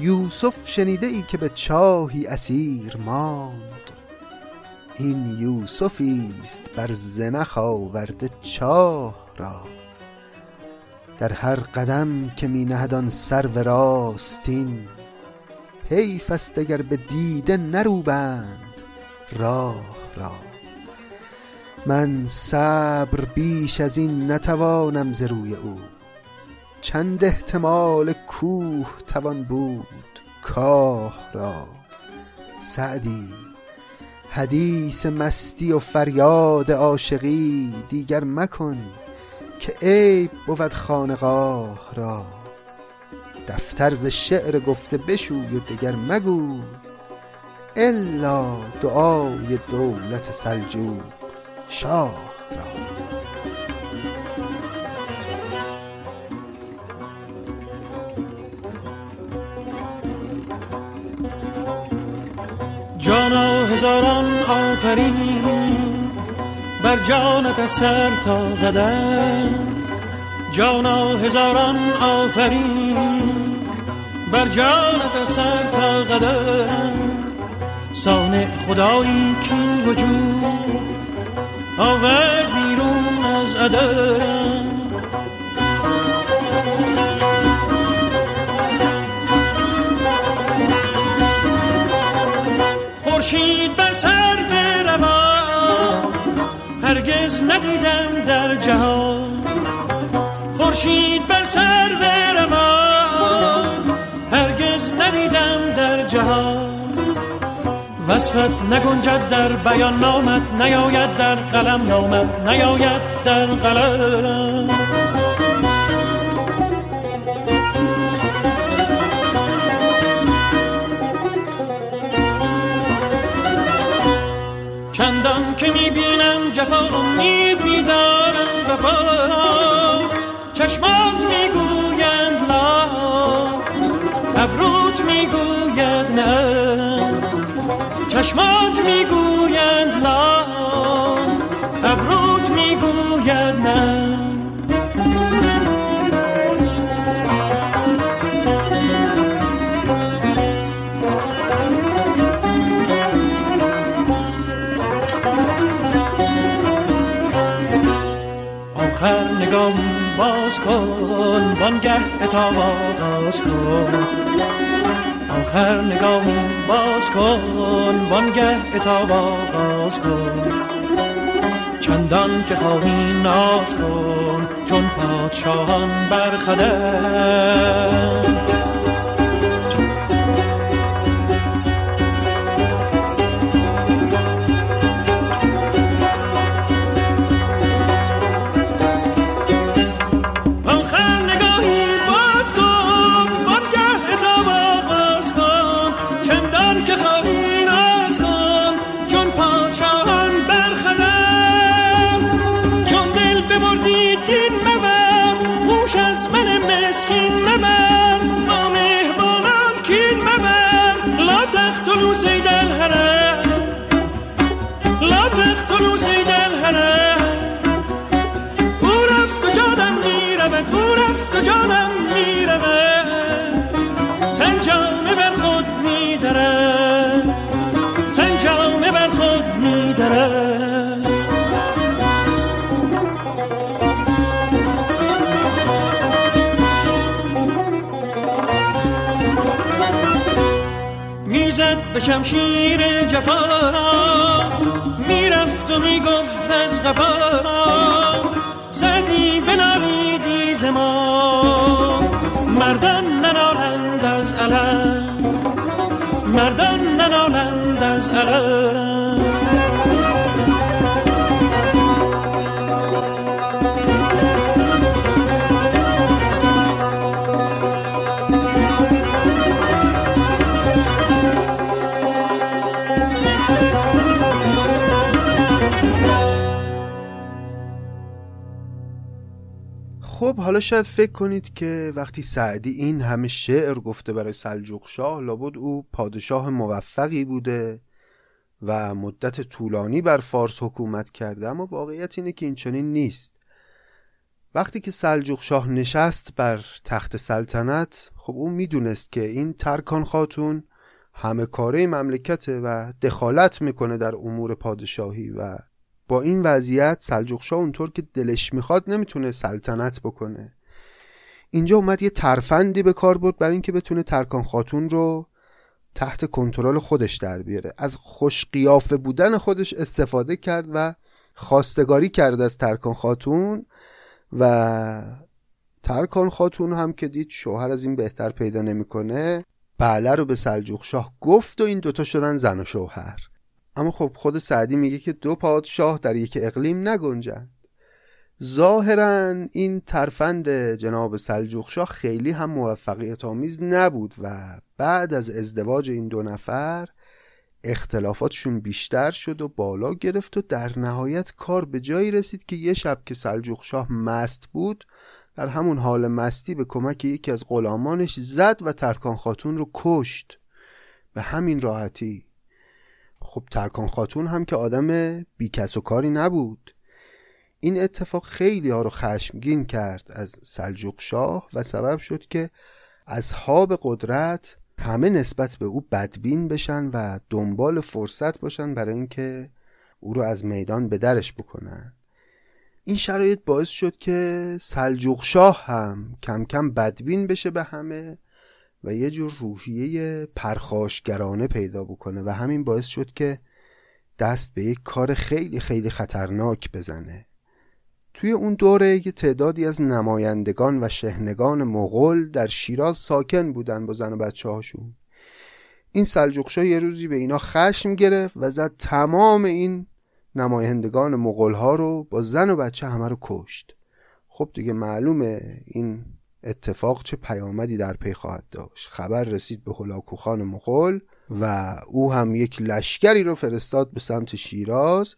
یوسف شنیده ای که به چاهی اسیر ماند. این یوسفی است بر زنخ آورده چاه را. در هر قدم که می نهد آن سرو راستین حیف است اگر به دیده نروبند راه را. من صبر بیش از این نتوانم ز روی او. چند احتمال کوه توان بود کاه را. سعدی حدیث مستی و فریاد عاشقی دیگر مکن که عیب بود خانقاه را. دفتر ز شعر گفته بشوی و دگر مگو الا دعای دولت سلجوق شاه را. جانا هزاران آفرین. بر جانت سر تا قدم. جانا هزاران آفرین. بر جانت سر تا قدم. سانع خدایی کین وجود. آور بیرون از عدم. خورشید هرگز ندیدم در جهان. خورشید بر سر رمان هرگز ندیدم در جهان. وصفت نگنجد در بیان نامت نیاید در قلم نامت نیاید در قلم. می‌بینم جفا امید میدارم وفا چشمات می‌گویند لا. ابروت می‌گوید نه. چشمات می‌گویند لا. باز کن وانگه اتاب آغاز کن. آخر نگاه باز کن وانگه اتاب آغاز کن. چندان که خواهی ناز کن چون پادشاهان برخدن به شمشیر جفا را. می‌رفت و می‌گفت از غفا حالا شاید فکر کنید که وقتی سعدی این همه شعر گفته برای سلجوق شاه لابد او پادشاه موفقی بوده و مدت طولانی بر فارس حکومت کرده اما واقعیت اینه که این چنین نیست. وقتی که سلجوق شاه نشست بر تخت سلطنت خب او می‌دونست که این ترکان خاتون همه کاره مملکته و دخالت می‌کنه در امور پادشاهی و با این وضعیت سلجوق شاه اونطور که دلش می‌خواد نمی‌تونه سلطنت بکنه. اینجا اومد یه ترفندی به کار برد برای اینکه بتونه ترکان خاتون رو تحت کنترل خودش در بیاره. از خوش قیافه بودن خودش استفاده کرد و خواستگاری کرد از ترکان خاتون و ترکان خاتون هم که دید شوهر از این بهتر پیدا نمی‌کنه بله رو به سلجوق شاه گفت و این دوتا شدن زن و شوهر. اما خب خود سعدی میگه که دو پادشاه در یک اقلیم نگنجند. ظاهرا این ترفند جناب سلجوق شاه خیلی هم موفقیت آمیز نبود و بعد از ازدواج این دو نفر اختلافاتشون بیشتر شد و بالا گرفت و در نهایت کار به جایی رسید که یه شب که سلجوق شاه مست بود در همون حال مستی به کمک یکی از غلامانش زد و ترکان خاتون رو کشت. به همین راحتی خب ترکان خاتون هم که آدم بیکس و کاری نبود. این اتفاق خیلی ها رو خشمگین کرد از سلجوق شاه و سبب شد که اصحاب قدرت همه نسبت به او بدبین بشن و دنبال فرصت باشن برای اینکه او رو از میدان به درش بکنن. این شرایط باعث شد که سلجوق شاه هم کم کم بدبین بشه به همه و یه جور روحیه پرخاشگرانه پیدا بکنه و همین باعث شد که دست به یک کار خیلی خیلی خطرناک بزنه. توی اون دوره یه تعدادی از نمایندگان و شهنگان مغول در شیراز ساکن بودن با زن و بچه هاشون این سلجوقشا یه روزی به اینا خشم گرفت و زد تمام این نمایندگان مغول ها رو با زن و بچه همه رو کشت. خب دیگه معلومه این اتفاق چه پیامدی در پی خواهد داشت. خبر رسید به هلاکوخان مغول و او هم یک لشکری رو فرستاد به سمت شیراز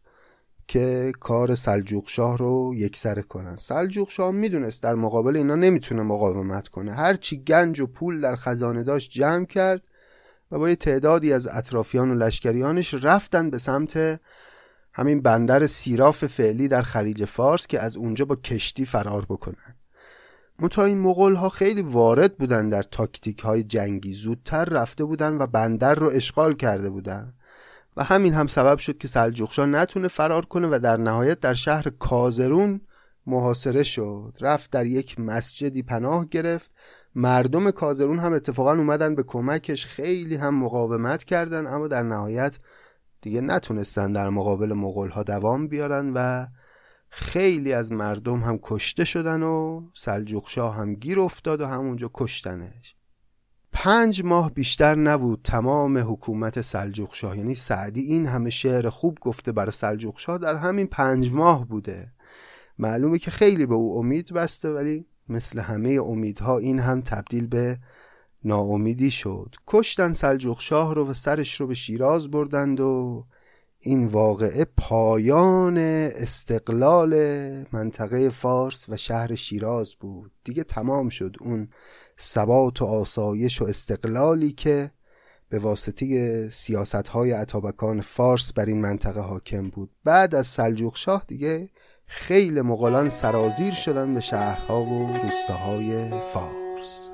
که کار سلجوق شاه رو یکسره کنن. سلجوق شاه می‌دونست در مقابل اینا نمی‌تونه مقاومت کنه. هرچی گنج و پول در خزانه داشت جمع کرد و با یه تعدادی از اطرافیان و لشکریانش رفتن به سمت همین بندر سیراف فعلی در خلیج فارس که از اونجا با کشتی فرار بکنن. متا این مغول ها خیلی وارد بودن در تاکتیک های جنگی زودتر رفته بودن و بندر رو اشغال کرده بودن. و همین هم سبب شد که سلجوقشاه نتونه فرار کنه و در نهایت در شهر کازرون محاصره شد. رفت در یک مسجدی پناه گرفت. مردم کازرون هم اتفاقا اومدن به کمکش خیلی هم مقاومت کردن اما در نهایت دیگه نتونستن در مقابل مغول ها دوام بیارن و خیلی از مردم هم کشته شدن و سلجوق شاه هم گیر افتاد و همونجا کشتنش. پنج ماه بیشتر نبود تمام حکومت سلجوق شاه یعنی سعدی این همه شعر خوب گفته برای سلجوق شاه در همین پنج ماه بوده. معلومه که خیلی به او امید بسته ولی مثل همه امیدها این هم تبدیل به ناامیدی شد. کشتن سلجوق شاه رو و سرش رو به شیراز بردند و این واقعه پایان استقلال منطقه فارس و شهر شیراز بود. دیگه تمام شد اون ثبات و آسایش و استقلالی که به واسطه سیاست های عطابکان فارس بر این منطقه حاکم بود. بعد از سلجوق شاه دیگه خیلی مغولان سرازیر شدن به شهرها و روستاهای فارس.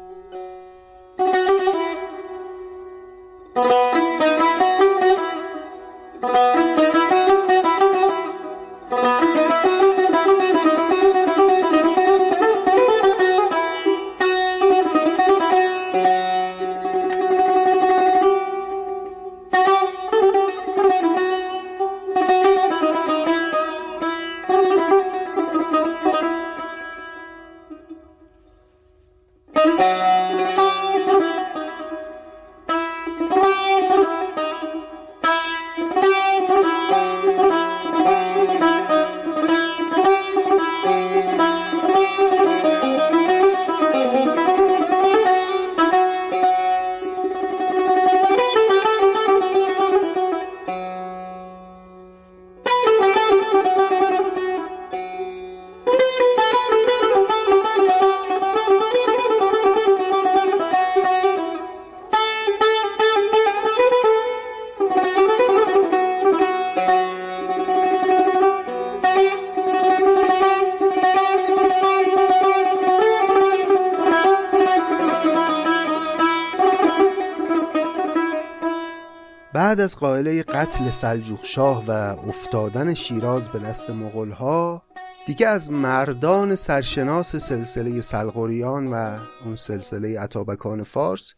از قائله قتل سلجوق شاه و افتادن شیراز به دست ها دیگه از مردان سرشناس سلسله سلغوریان و اون سلسله عطابکان فارس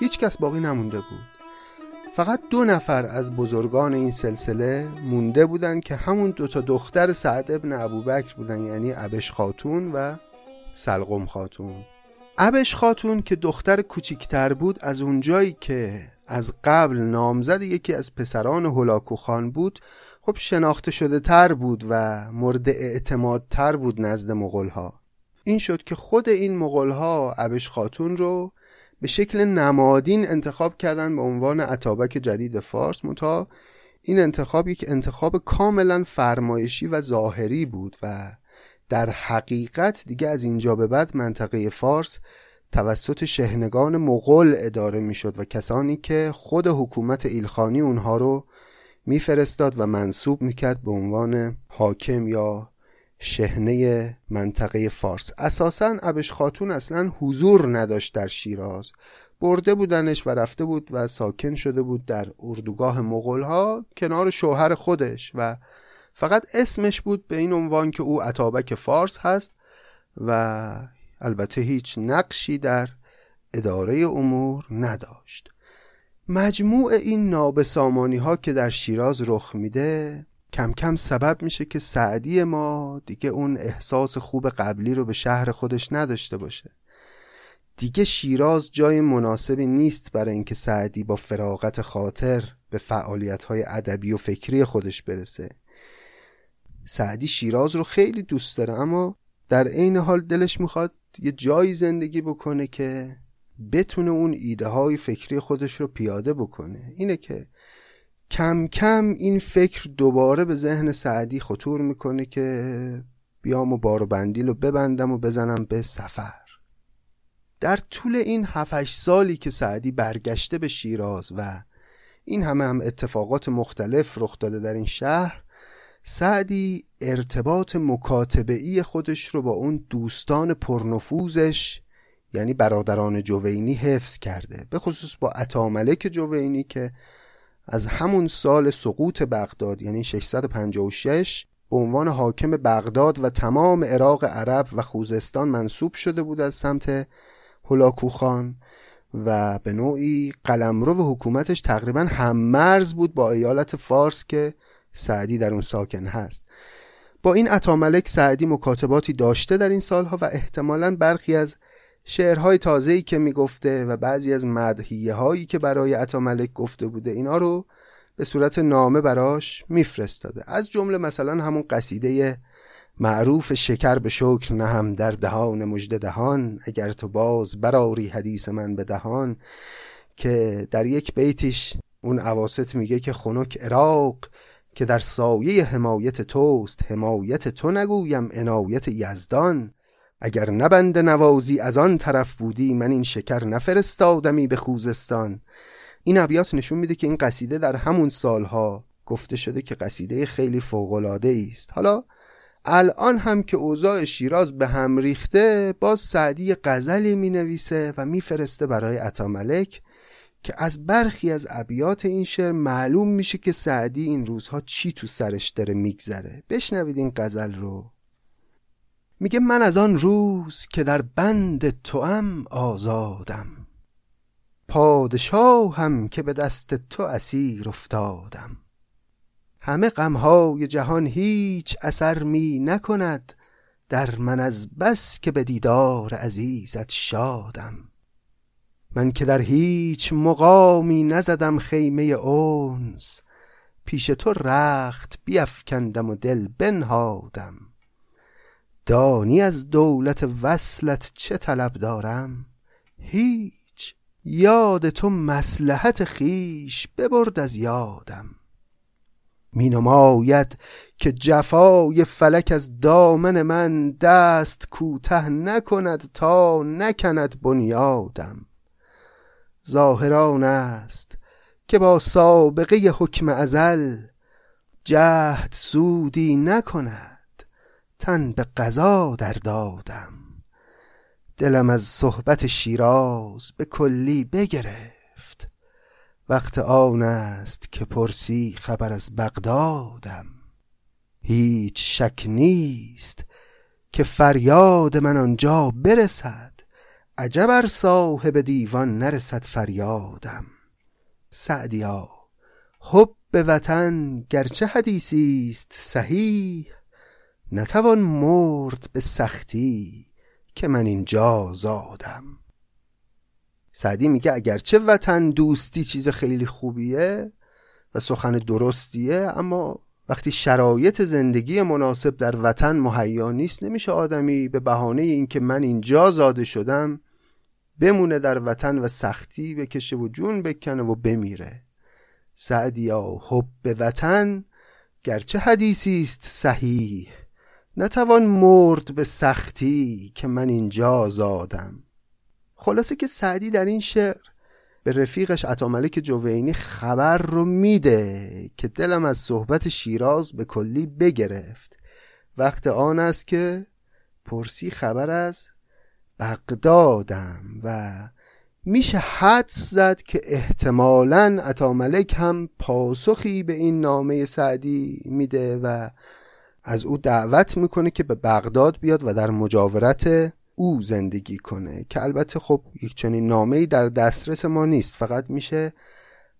هیچ کس باقی نمونده بود. فقط دو نفر از بزرگان این سلسله مونده بودن که همون دوتا دختر سعد ابن ابوبکر بودن یعنی ابش خاتون و سلغم خاتون. ابش خاتون که دختر کوچیکتر بود از اونجایی که از قبل نامزد یکی از پسران هلاکو خان بود خب شناخته شده تر بود و مورد اعتماد تر بود نزد مغول ها این شد که خود این مغول ها عبش خاتون رو به شکل نمادین انتخاب کردن به عنوان عطابک جدید فارس متا این انتخاب یک انتخاب کاملا فرمایشی و ظاهری بود و در حقیقت دیگه از اینجا به بعد منطقه فارس توسط شهنگان مغول اداره می‌شد و کسانی که خود حکومت ایلخانی اونها رو میفرستاد و منصوب می‌کرد به عنوان حاکم یا شهنه منطقه فارس. اساسا ابش خاتون اصلا حضور نداشت در شیراز. برده بودنش و رفته بود و ساکن شده بود در اردوگاه مغول ها کنار شوهر خودش و فقط اسمش بود به این عنوان که او عطابک فارس هست و البته هیچ نقشی در اداره امور نداشت. مجموع این نابسامانی ها که در شیراز رخ میده کم کم سبب میشه که سعدی ما دیگه اون احساس خوب قبلی رو به شهر خودش نداشته باشه. دیگه شیراز جای مناسبی نیست برای اینکه سعدی با فراغت خاطر به فعالیت های ادبی و فکری خودش برسه. سعدی شیراز رو خیلی دوست داره اما در عین حال دلش می‌خواد یه جایی زندگی بکنه که بتونه اون ایده های فکری خودش رو پیاده بکنه. اینه که کم کم این فکر دوباره به ذهن سعدی خطور می‌کنه که بیام و بار و بندیل رو ببندم و بزنم به سفر. در طول این 7 سالی که سعدی برگشته به شیراز و این همه هم اتفاقات مختلف رخ داده در این شهر سعدی ارتباط مکاتبه خودش رو با اون دوستان پرنفوذش یعنی برادران جوینی حفظ کرده. به خصوص با عطاملک جوینی که از همون سال سقوط بغداد یعنی 656 به عنوان حاکم بغداد و تمام عراق عرب و خوزستان منصوب شده بود از سمت هلاکوخان و به نوعی قلمرو و حکومتش تقریبا هم مرز بود با ایالت فارس که سعدی در اون ساکن هست. با این عطاملک سعدی مکاتباتی داشته در این سالها و احتمالا برخی از شعرهای تازه‌ای که می‌گفته و بعضی از مدحیه هایی که برای عطاملک گفته بوده اینا رو به صورت نامه براش میفرستاده. از جمله مثلا همون قصیده معروف شکر به شکر نهم در دهان مجد دهان اگر تو باز براری حدیث من به دهان که در یک بیتش اون عواست میگه که خنک عراق که در سایه حمایت توست حمایت تو نگویم عنایت یزدان. اگر نبند نوازی از آن طرف بودی من این شکر نفرستادمی به خوزستان. این ابیات نشون میده که این قصیده در همون سالها گفته شده که قصیده خیلی فوقالعاده است. حالا الان هم که اوضاع شیراز به هم ریخته باز سعدی غزلی می نویسه و میفرسته برای عطاملک. که از برخی از ابیات این شعر معلوم میشه که سعدی این روزها چی تو سرش داره میگذره. بشنوید این غزل رو. میگه من از آن روز که در بند توام آزادم. پادشاهم که به دست تو اسیر افتادم. همه غمهای جهان هیچ اثر می نکند. در من از بس که به دیدار عزیزت شادم. من که در هیچ مقامی نزدم خیمه اونس پیش تو رخت بیفکندم و دل بنهادم. دانی از دولت وصلت چه طلب دارم؟ هیچ. یاد تو مسلحت خیش ببرد از یادم. می نماید که جفای فلک از دامن من دست کوته نکند تا نکند بنیادم. ظاهران است که با سابقه حکم ازل جهد سودی نکند. تن به قضا در دادم. دلم از صحبت شیراز به کلی بگرفت. وقت آن است که پرسی خبر از بغدادم. هیچ شک نیست که فریاد من آنجا برسد. عجب ار صاحب دیوان نرسد فریادم. سعدیا حب وطن گرچه حدیثی است صحیح نتوان مرد به سختی که من اینجا زادم سعدی میگه اگرچه وطن دوستی چیز خیلی خوبیه و سخن درستیه اما وقتی شرایط زندگی مناسب در وطن مهیا نیست نمیشه آدمی به بهانه اینکه من اینجا زاده شدم بمونه در وطن و سختی بکشه و جون بکنه و بمیره. سعدیا حب به وطن گرچه حدیثی است صحیح نتوان مرد به سختی که من اینجا زادم. خلاصه که سعدی در این شعر به رفیقش عطاملک جوینی خبر رو میده که دلم از صحبت شیراز به کلی بگرفت. وقت آن است که پرسی خبر از بغدادم و میشه حد زد که احتمالا عطاملک هم پاسخی به این نامه سعدی میده و از او دعوت می‌کنه که به بغداد بیاد و در مجاورت او زندگی کنه که البته خب یک چنین نامه در دسترس ما نیست فقط میشه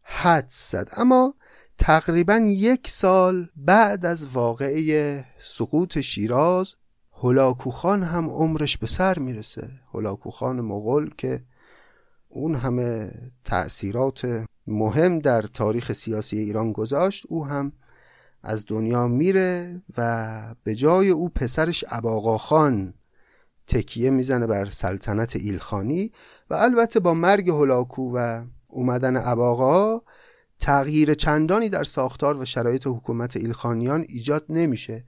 حد زد. اما تقریبا یک سال بعد از واقعه سقوط شیراز هلاکوخان هم عمرش به سر می‌رسه. هلاکوخان مغول که اون همه تأثیرات مهم در تاریخ سیاسی ایران گذاشت او هم از دنیا میره و به جای او پسرش خان تکیه می‌زنه بر سلطنت ایلخانی و البته با مرگ هلاکو و اومدن اباقا تغییر چندانی در ساختار و شرایط حکومت ایلخانیان ایجاد نمیشه.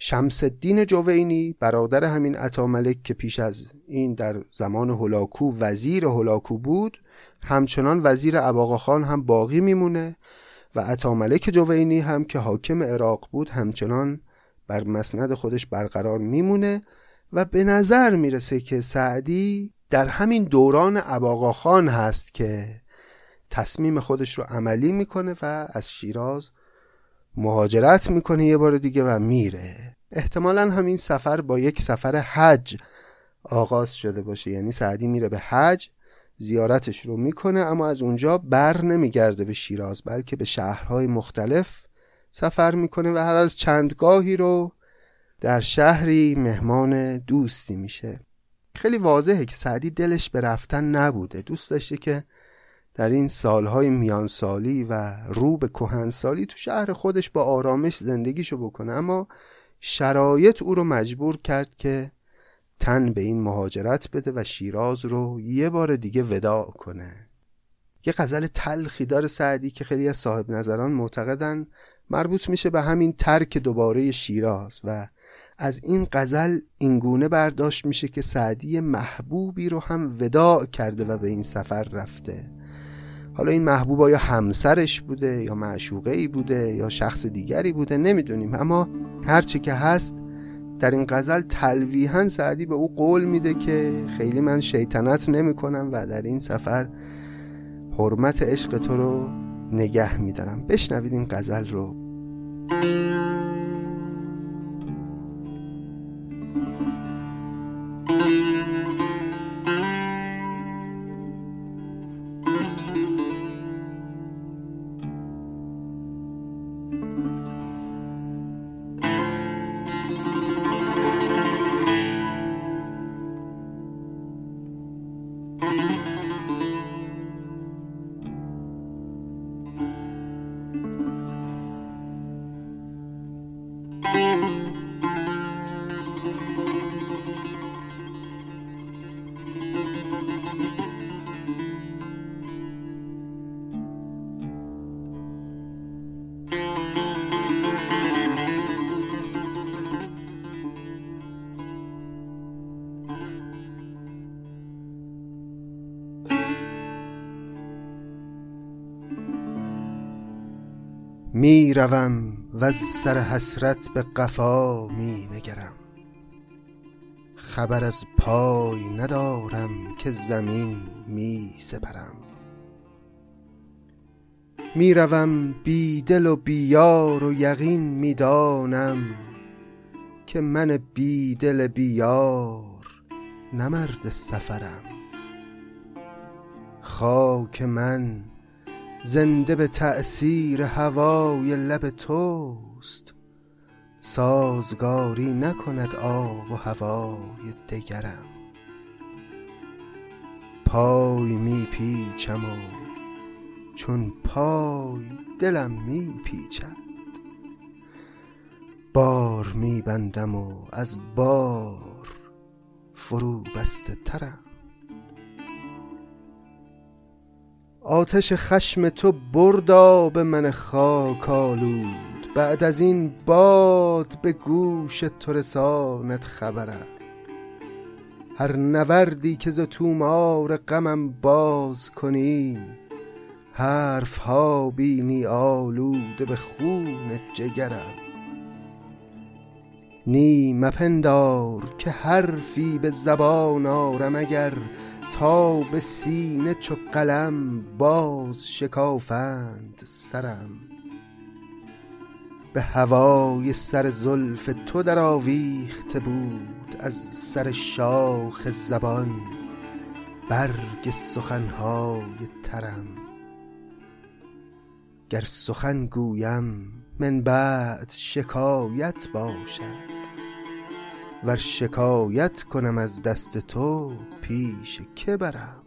شمس الدین جوینی برادر همین عطاملک که پیش از این در زمان هلاکو وزیر هلاکو بود همچنان وزیر خان هم باقی میمونه و عطاملک جوینی هم که حاکم عراق بود همچنان بر مسند خودش برقرار میمونه و به نظر می‌رسه که سعدی در همین دوران خان هست که تصمیم خودش رو عملی می‌کنه و از شیراز مهاجرت می‌کنه یه بار دیگه و میره. احتمالا همین سفر با یک سفر حج آغاز شده باشه. یعنی سعدی میره به حج زیارتش رو می‌کنه اما از اونجا بر نمیگرده به شیراز بلکه به شهرهای مختلف سفر می‌کنه و هر از چندگاهی رو در شهری مهمان دوستی میشه. خیلی واضحه که سعدی دلش به رفتن نبوده. دوست داشته که در این سالهای میانسالی و رو به کهنسالی تو شهر خودش با آرامش زندگیشو بکنه. اما شرایط او رو مجبور کرد که تن به این مهاجرت بده و شیراز رو یه بار دیگه وداع کنه. یه غزل تلخی داره سعدی که خیلی از صاحب نظران معتقدن مربوط میشه به همین ترک دوباره شیراز و از این غزل اینگونه برداشت میشه که سعدی محبوبی رو هم وداع کرده و به این سفر رفته. حالا این محبوب یا همسرش بوده یا معشوقه ای بوده یا شخص دیگری بوده نمی‌دونیم. اما هرچی که هست در این غزل تلویحا سعدی به او قول میده که خیلی من شیطنت نمی کنم و در این سفر حرمت عشق تو رو نگه میدارم. بشنوید این غزل رو. روم و سر حسرت به قفا می نگرم. خبر از پای ندارم که زمین می سپرم. می روم بی دل و بی یار و یقین می دانم که من بی دل بی یار نه مرد سفرم. خاک من زنده به تأثیر هوای لب توست. سازگاری نکند آب و هوای دگرم. پای می پیچم و چون پای دلم می پیچد بار می بندم و از بار فرو بسته ترم. آتش خشم تو بردا به من خاک آلود. بعد از این باد به گوش تو رساند خبرم. هر نوردی که ز تومار غمم باز کنی حرف ها بینی آلوده به خون جگرم. نی مپندار که حرفی به زبان آرم اگر تا به سینه چو قلم باز شکافند سرم. به هوای سر زلف تو در آویخته بود از سر شاخ زبان برگ سخنهای ترم. گر سخن گویم من بعد شکایت باشد. ور شکایت کنم از دست تو پیش که برم؟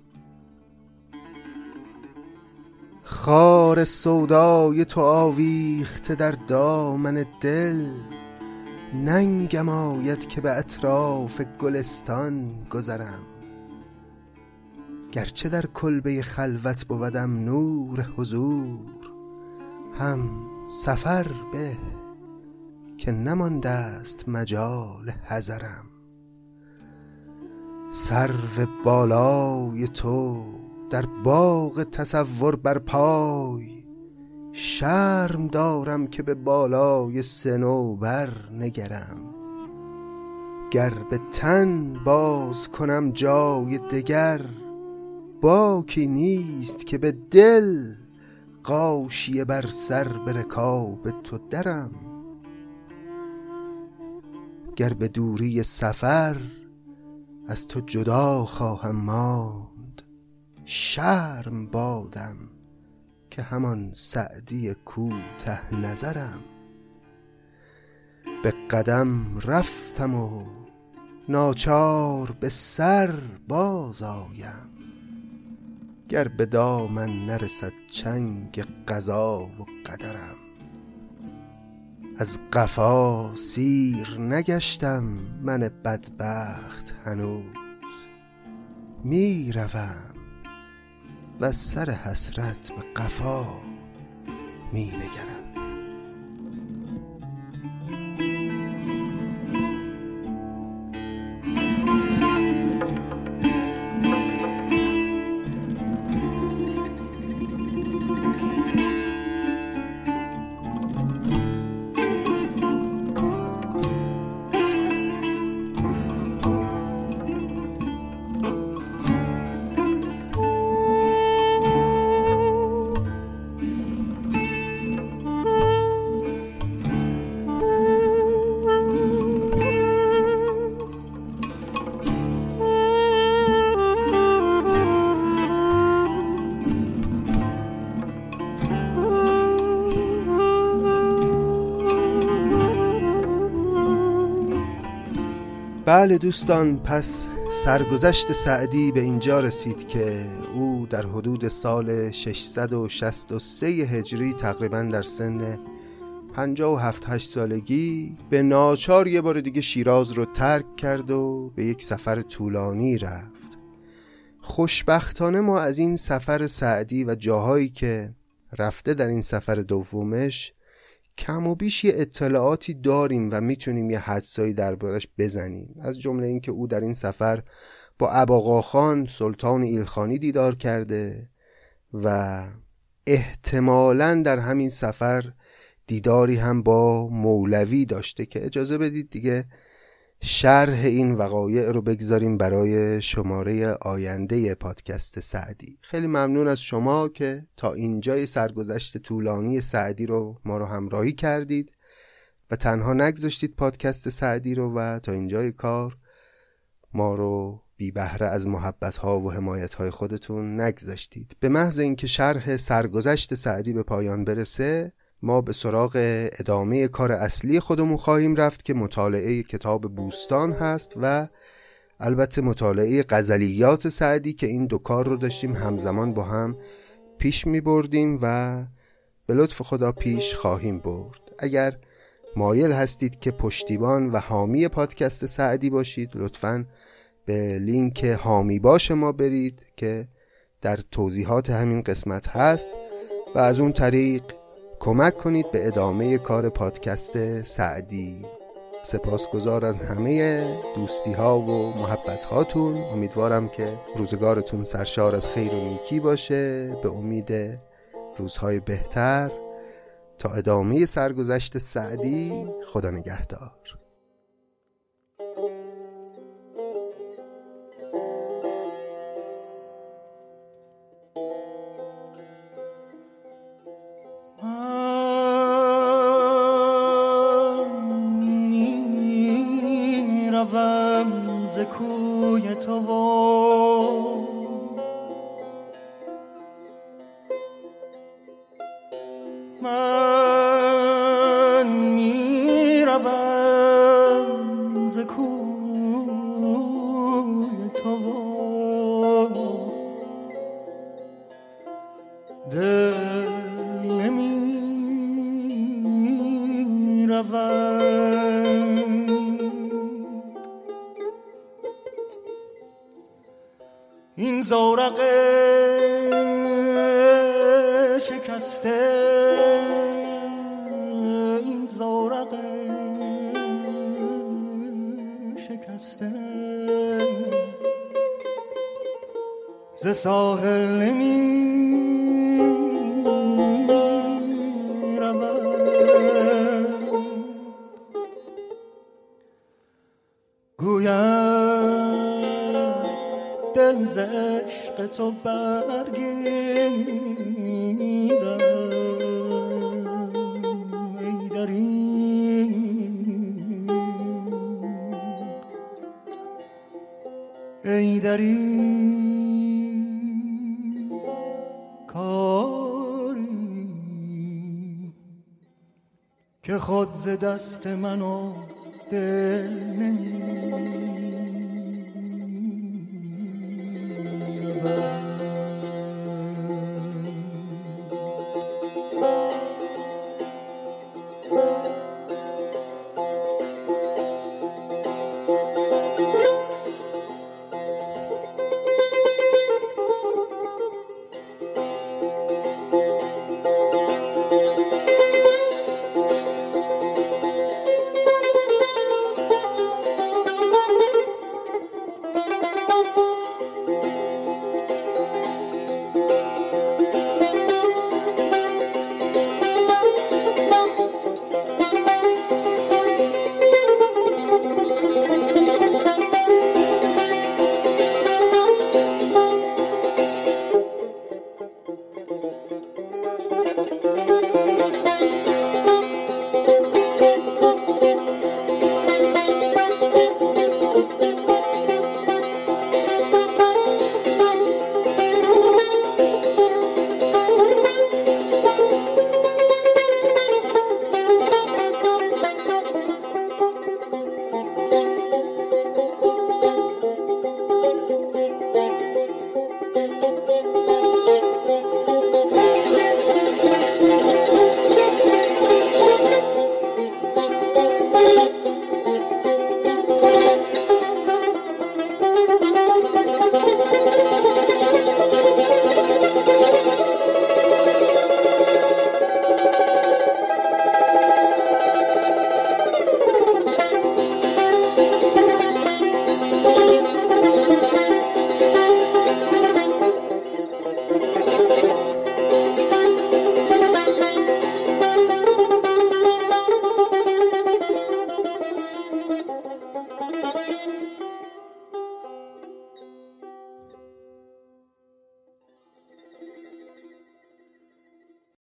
خار سودای تو آویخته در دامن دل ننگم آید که به اطراف گلستان گذرم. گرچه در کلبه خلوت بودم نور حضور هم سفر به که نمانده است مجال حذرم. سرو بالای تو در باغ تصور بر پای شرم دارم که به بالای سنوبر نگرم. گر به تن باز کنم جای دگر باکی نیست که به دل قاشیه بر سر به رکاب تو درم. گر به دوری سفر از تو جدا خواهم ماند. شرم بادم که همان سعدی کوته نظرم. به قدم رفتم و ناچار به سر باز آیم. گر به دامن نرسد چنگ قضا و قدرم. از قفا سیر نگشتم من بدبخت هنوز. می روم و سر حسرت به قفا می نگرم بله دوستان پس سرگذشت سعدی به اینجا رسید که او در حدود سال 663 هجری تقریبا در سن 57 8 سالگی به ناچار یه بار دیگه شیراز رو ترک کرد و به یک سفر طولانی رفت. خوشبختانه ما از این سفر سعدی و جاهایی که رفته در این سفر دومش کم و بیش یه اطلاعاتی داریم و می‌تونیم یه حدسایی دربارش بزنیم. از جمله اینکه او در این سفر با اباقاخان سلطان ایلخانی دیدار کرده و احتمالا در همین سفر دیداری هم با مولوی داشته که اجازه بدید دیگه شرح این وقایع رو بگذاریم برای شماره آینده پادکست سعدی. خیلی ممنون از شما که تا اینجای سرگذشت طولانی سعدی رو ما رو همراهی کردید و تنها نگذاشتید پادکست سعدی رو و تا اینجای کار ما رو بی بهره از محبت ها و حمایت های خودتون نگذاشتید. به محض اینکه شرح سرگذشت سعدی به پایان برسه ما به سراغ ادامه کار اصلی خودمون خواهیم رفت که مطالعه کتاب بوستان هست و البته مطالعه غزلیات سعدی که این دو کار رو داشتیم همزمان با هم پیش می بردیم و به لطف خدا پیش خواهیم برد. اگر مایل هستید که پشتیبان و حامی پادکست سعدی باشید لطفا به لینک حامی باش ما برید که در توضیحات همین قسمت هست و از اون طریق کمک کنید به ادامه کار پادکست سعدی. سپاسگزار از همه دوستی ها و محبت هاتون امیدوارم که روزگارتون سرشار از خیر و نیکی باشه. به امید روزهای بهتر. تا ادامه سرگذشت سعدی خدا نگهدار. دست منو دل.